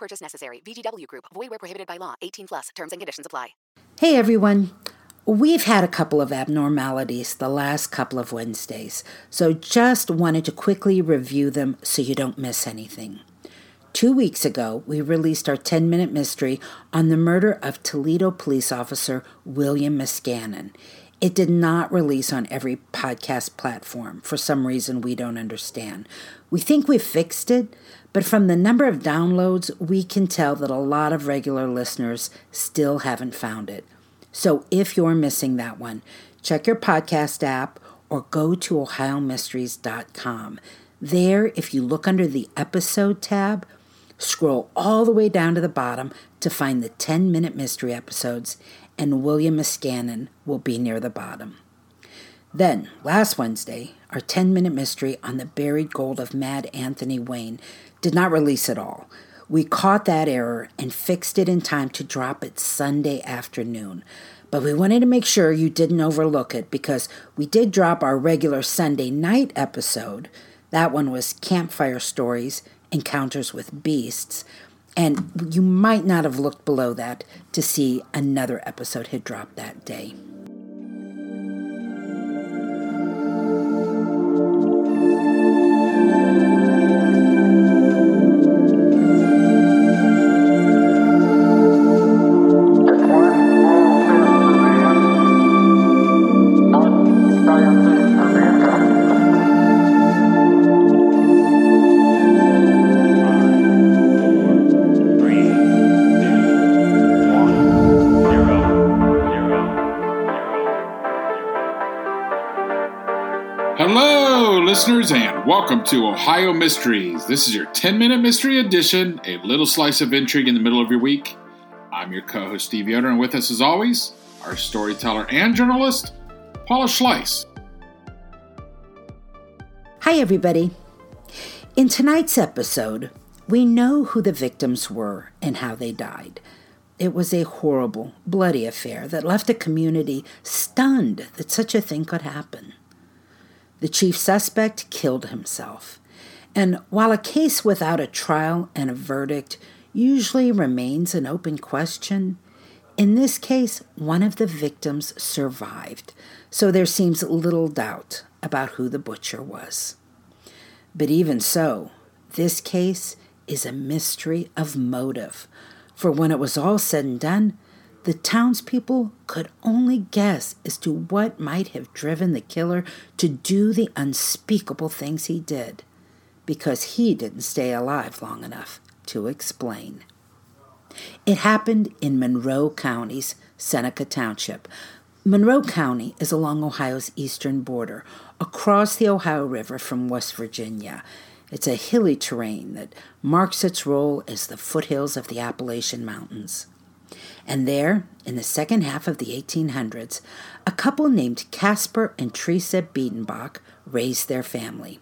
Purchase necessary. VGW Group. Void where prohibited by law. 18 plus. Terms and conditions apply. Hey everyone. We've had a couple of abnormalities the last couple of Wednesdays, so just wanted to quickly review them so you don't miss anything. Two weeks ago, we released our 10 minute mystery on the murder of Toledo police officer William Miscannon. It did not release on every podcast platform for some reason we don't understand. We think we've fixed it, but from the number of downloads, we can tell that a lot of regular listeners still haven't found it. So if you're missing that one, check your podcast app or go to ohiomysteries.com. There, if you look under the episode tab, scroll all the way down to the bottom to find the 10 minute mystery episodes and William Miscannon will be near the bottom. Then, last Wednesday, our 10 minute mystery on the buried gold of Mad Anthony Wayne did not release at all. We caught that error and fixed it in time to drop it Sunday afternoon. But we wanted to make sure you didn't overlook it because we did drop our regular Sunday night episode. That one was Campfire Stories Encounters with Beasts. And you might not have looked below that to see another episode had dropped that day. Listeners, and welcome to Ohio Mysteries. This is your 10 minute mystery edition, a little slice of intrigue in the middle of your week. I'm your co host, Steve Yoder, and with us, as always, our storyteller and journalist, Paula Schleis. Hi, everybody. In tonight's episode, we know who the victims were and how they died. It was a horrible, bloody affair that left a community stunned that such a thing could happen. The chief suspect killed himself. And while a case without a trial and a verdict usually remains an open question, in this case, one of the victims survived, so there seems little doubt about who the butcher was. But even so, this case is a mystery of motive, for when it was all said and done, the townspeople could only guess as to what might have driven the killer to do the unspeakable things he did, because he didn't stay alive long enough to explain. It happened in Monroe County's Seneca Township. Monroe County is along Ohio's eastern border, across the Ohio River from West Virginia. It's a hilly terrain that marks its role as the foothills of the Appalachian Mountains. And there, in the second half of the 1800s, a couple named Caspar and Teresa Biedenbach raised their family.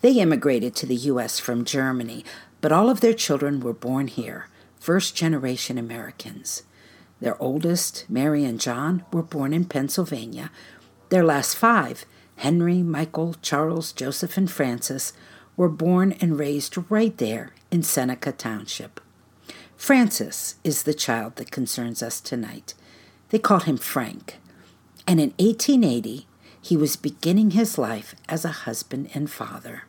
They immigrated to the U.S. from Germany, but all of their children were born here, first generation Americans. Their oldest, Mary and John, were born in Pennsylvania. Their last five, Henry, Michael, Charles, Joseph, and Francis, were born and raised right there in Seneca Township. Francis is the child that concerns us tonight. They called him Frank. And in 1880, he was beginning his life as a husband and father.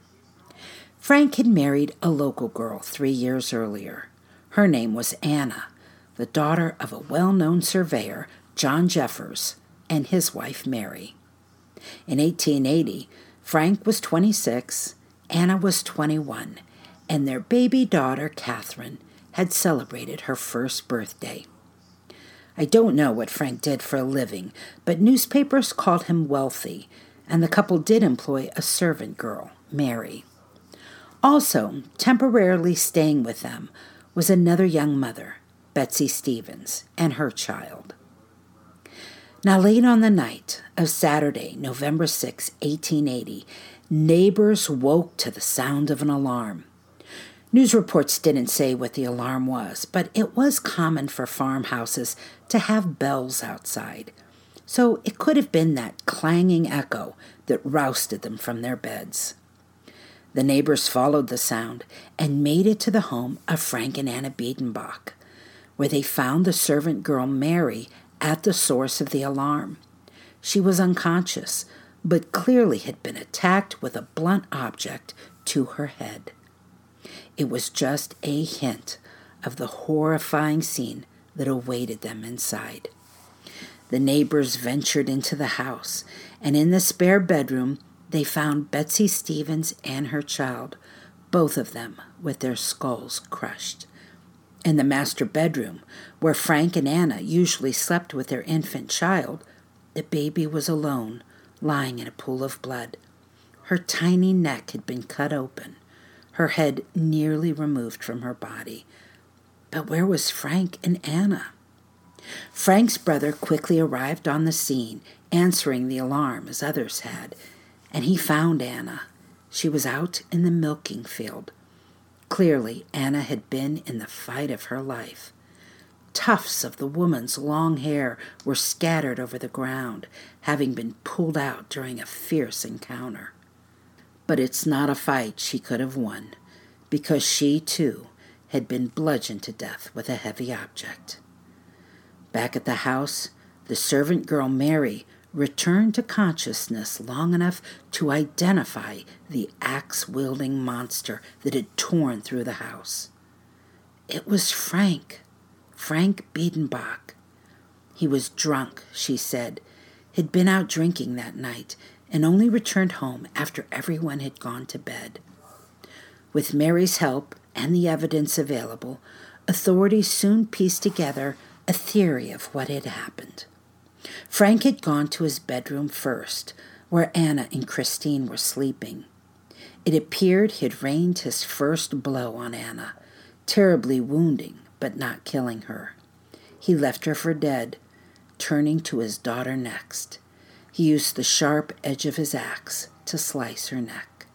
Frank had married a local girl three years earlier. Her name was Anna, the daughter of a well known surveyor, John Jeffers, and his wife Mary. In 1880, Frank was 26, Anna was 21, and their baby daughter, Catherine, had celebrated her first birthday. I don't know what Frank did for a living, but newspapers called him wealthy, and the couple did employ a servant girl, Mary. Also, temporarily staying with them was another young mother, Betsy Stevens, and her child. Now, late on the night of Saturday, November 6, 1880, neighbors woke to the sound of an alarm. News reports didn't say what the alarm was, but it was common for farmhouses to have bells outside. So it could have been that clanging echo that rousted them from their beds. The neighbors followed the sound and made it to the home of Frank and Anna Biedenbach, where they found the servant girl Mary at the source of the alarm. She was unconscious, but clearly had been attacked with a blunt object to her head. It was just a hint of the horrifying scene that awaited them inside. The neighbors ventured into the house, and in the spare bedroom they found Betsy Stevens and her child, both of them with their skulls crushed. In the master bedroom, where Frank and Anna usually slept with their infant child, the baby was alone, lying in a pool of blood. Her tiny neck had been cut open, her head nearly removed from her body. But where was Frank and Anna? Frank's brother quickly arrived on the scene, answering the alarm as others had, and he found Anna. She was out in the milking field. Clearly, Anna had been in the fight of her life. Tufts of the woman's long hair were scattered over the ground, having been pulled out during a fierce encounter. But it's not a fight she could have won, because she, too, had been bludgeoned to death with a heavy object. Back at the house, the servant girl Mary returned to consciousness long enough to identify the axe wielding monster that had torn through the house. It was Frank, Frank Biedenbach. He was drunk, she said, had been out drinking that night, and only returned home after everyone had gone to bed. With Mary's help and the evidence available, authorities soon pieced together a theory of what had happened. Frank had gone to his bedroom first, where Anna and Christine were sleeping. It appeared he had rained his first blow on Anna, terribly wounding but not killing her. He left her for dead, turning to his daughter next. He used the sharp edge of his axe to slice her neck.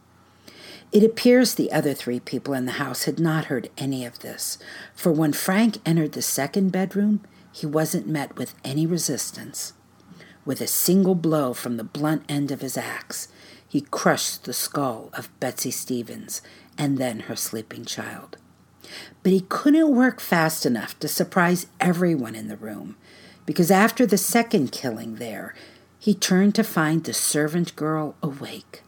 It appears the other three people in the house had not heard any of this, for when Frank entered the second bedroom, he wasn't met with any resistance. With a single blow from the blunt end of his axe, he crushed the skull of Betsy Stevens and then her sleeping child. But he couldn't work fast enough to surprise everyone in the room, because after the second killing there, he turned to find the servant girl awake.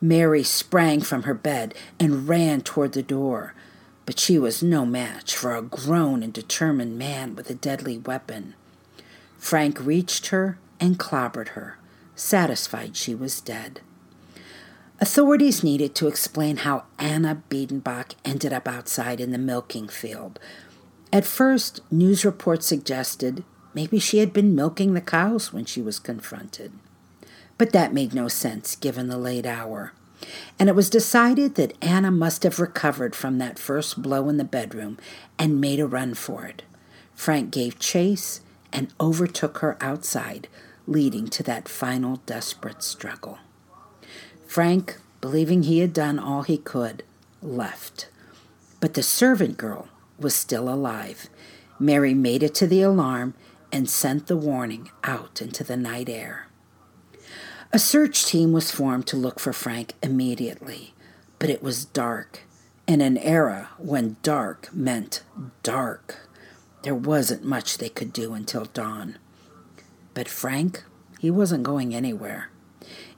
Mary sprang from her bed and ran toward the door, but she was no match for a grown and determined man with a deadly weapon. Frank reached her and clobbered her, satisfied she was dead. Authorities needed to explain how Anna Biedenbach ended up outside in the milking field. At first, news reports suggested Maybe she had been milking the cows when she was confronted. But that made no sense given the late hour. And it was decided that Anna must have recovered from that first blow in the bedroom and made a run for it. Frank gave chase and overtook her outside, leading to that final desperate struggle. Frank, believing he had done all he could, left. But the servant girl was still alive. Mary made it to the alarm and sent the warning out into the night air. A search team was formed to look for Frank immediately, but it was dark, in an era when dark meant dark. There wasn't much they could do until dawn. But Frank, he wasn't going anywhere.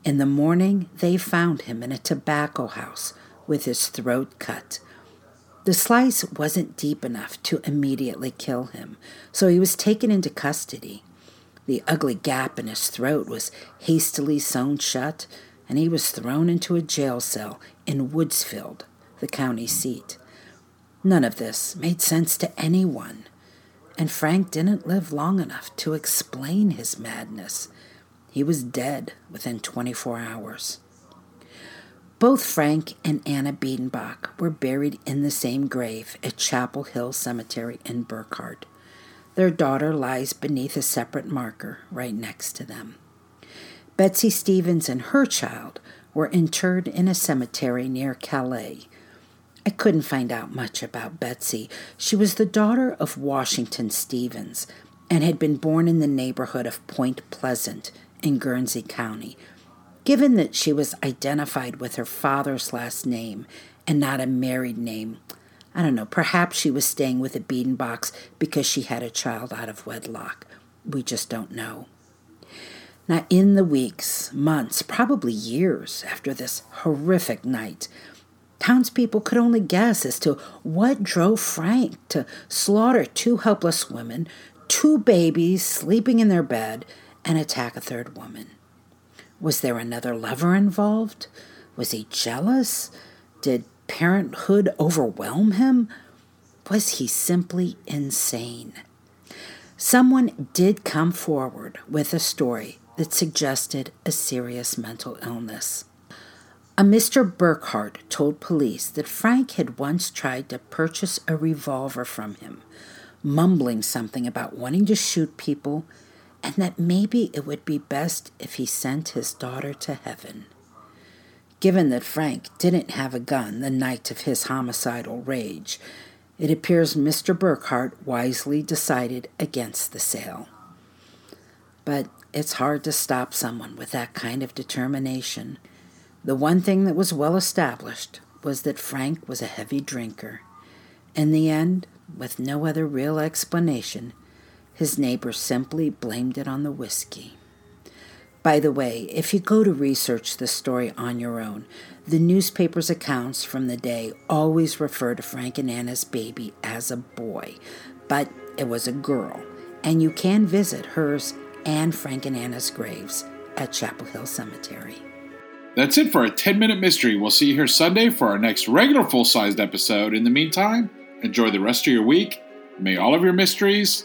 In the morning, they found him in a tobacco house with his throat cut the slice wasn't deep enough to immediately kill him, so he was taken into custody. The ugly gap in his throat was hastily sewn shut, and he was thrown into a jail cell in Woodsfield, the county seat. None of this made sense to anyone, and Frank didn't live long enough to explain his madness. He was dead within 24 hours. Both Frank and Anna Biedenbach were buried in the same grave at Chapel Hill Cemetery in Burkhardt. Their daughter lies beneath a separate marker right next to them. Betsy Stevens and her child were interred in a cemetery near Calais. I couldn't find out much about Betsy. She was the daughter of Washington Stevens and had been born in the neighborhood of Point Pleasant in Guernsey County. Given that she was identified with her father's last name and not a married name, I don't know, perhaps she was staying with a the Biedenbachs because she had a child out of wedlock. We just don't know. Now, in the weeks, months, probably years after this horrific night, townspeople could only guess as to what drove Frank to slaughter two helpless women, two babies sleeping in their bed, and attack a third woman. Was there another lover involved? Was he jealous? Did parenthood overwhelm him? Was he simply insane? Someone did come forward with a story that suggested a serious mental illness. A Mr. Burkhardt told police that Frank had once tried to purchase a revolver from him, mumbling something about wanting to shoot people and that maybe it would be best if he sent his daughter to heaven. Given that Frank didn't have a gun the night of his homicidal rage, it appears Mr. Burkhardt wisely decided against the sale. But it's hard to stop someone with that kind of determination. The one thing that was well established was that Frank was a heavy drinker. In the end, with no other real explanation, his neighbors simply blamed it on the whiskey. By the way, if you go to research the story on your own, the newspaper's accounts from the day always refer to Frank and Anna's baby as a boy, but it was a girl, and you can visit hers and Frank and Anna's graves at Chapel Hill Cemetery. That's it for a 10 minute mystery. We'll see you here Sunday for our next regular full sized episode. In the meantime, enjoy the rest of your week. May all of your mysteries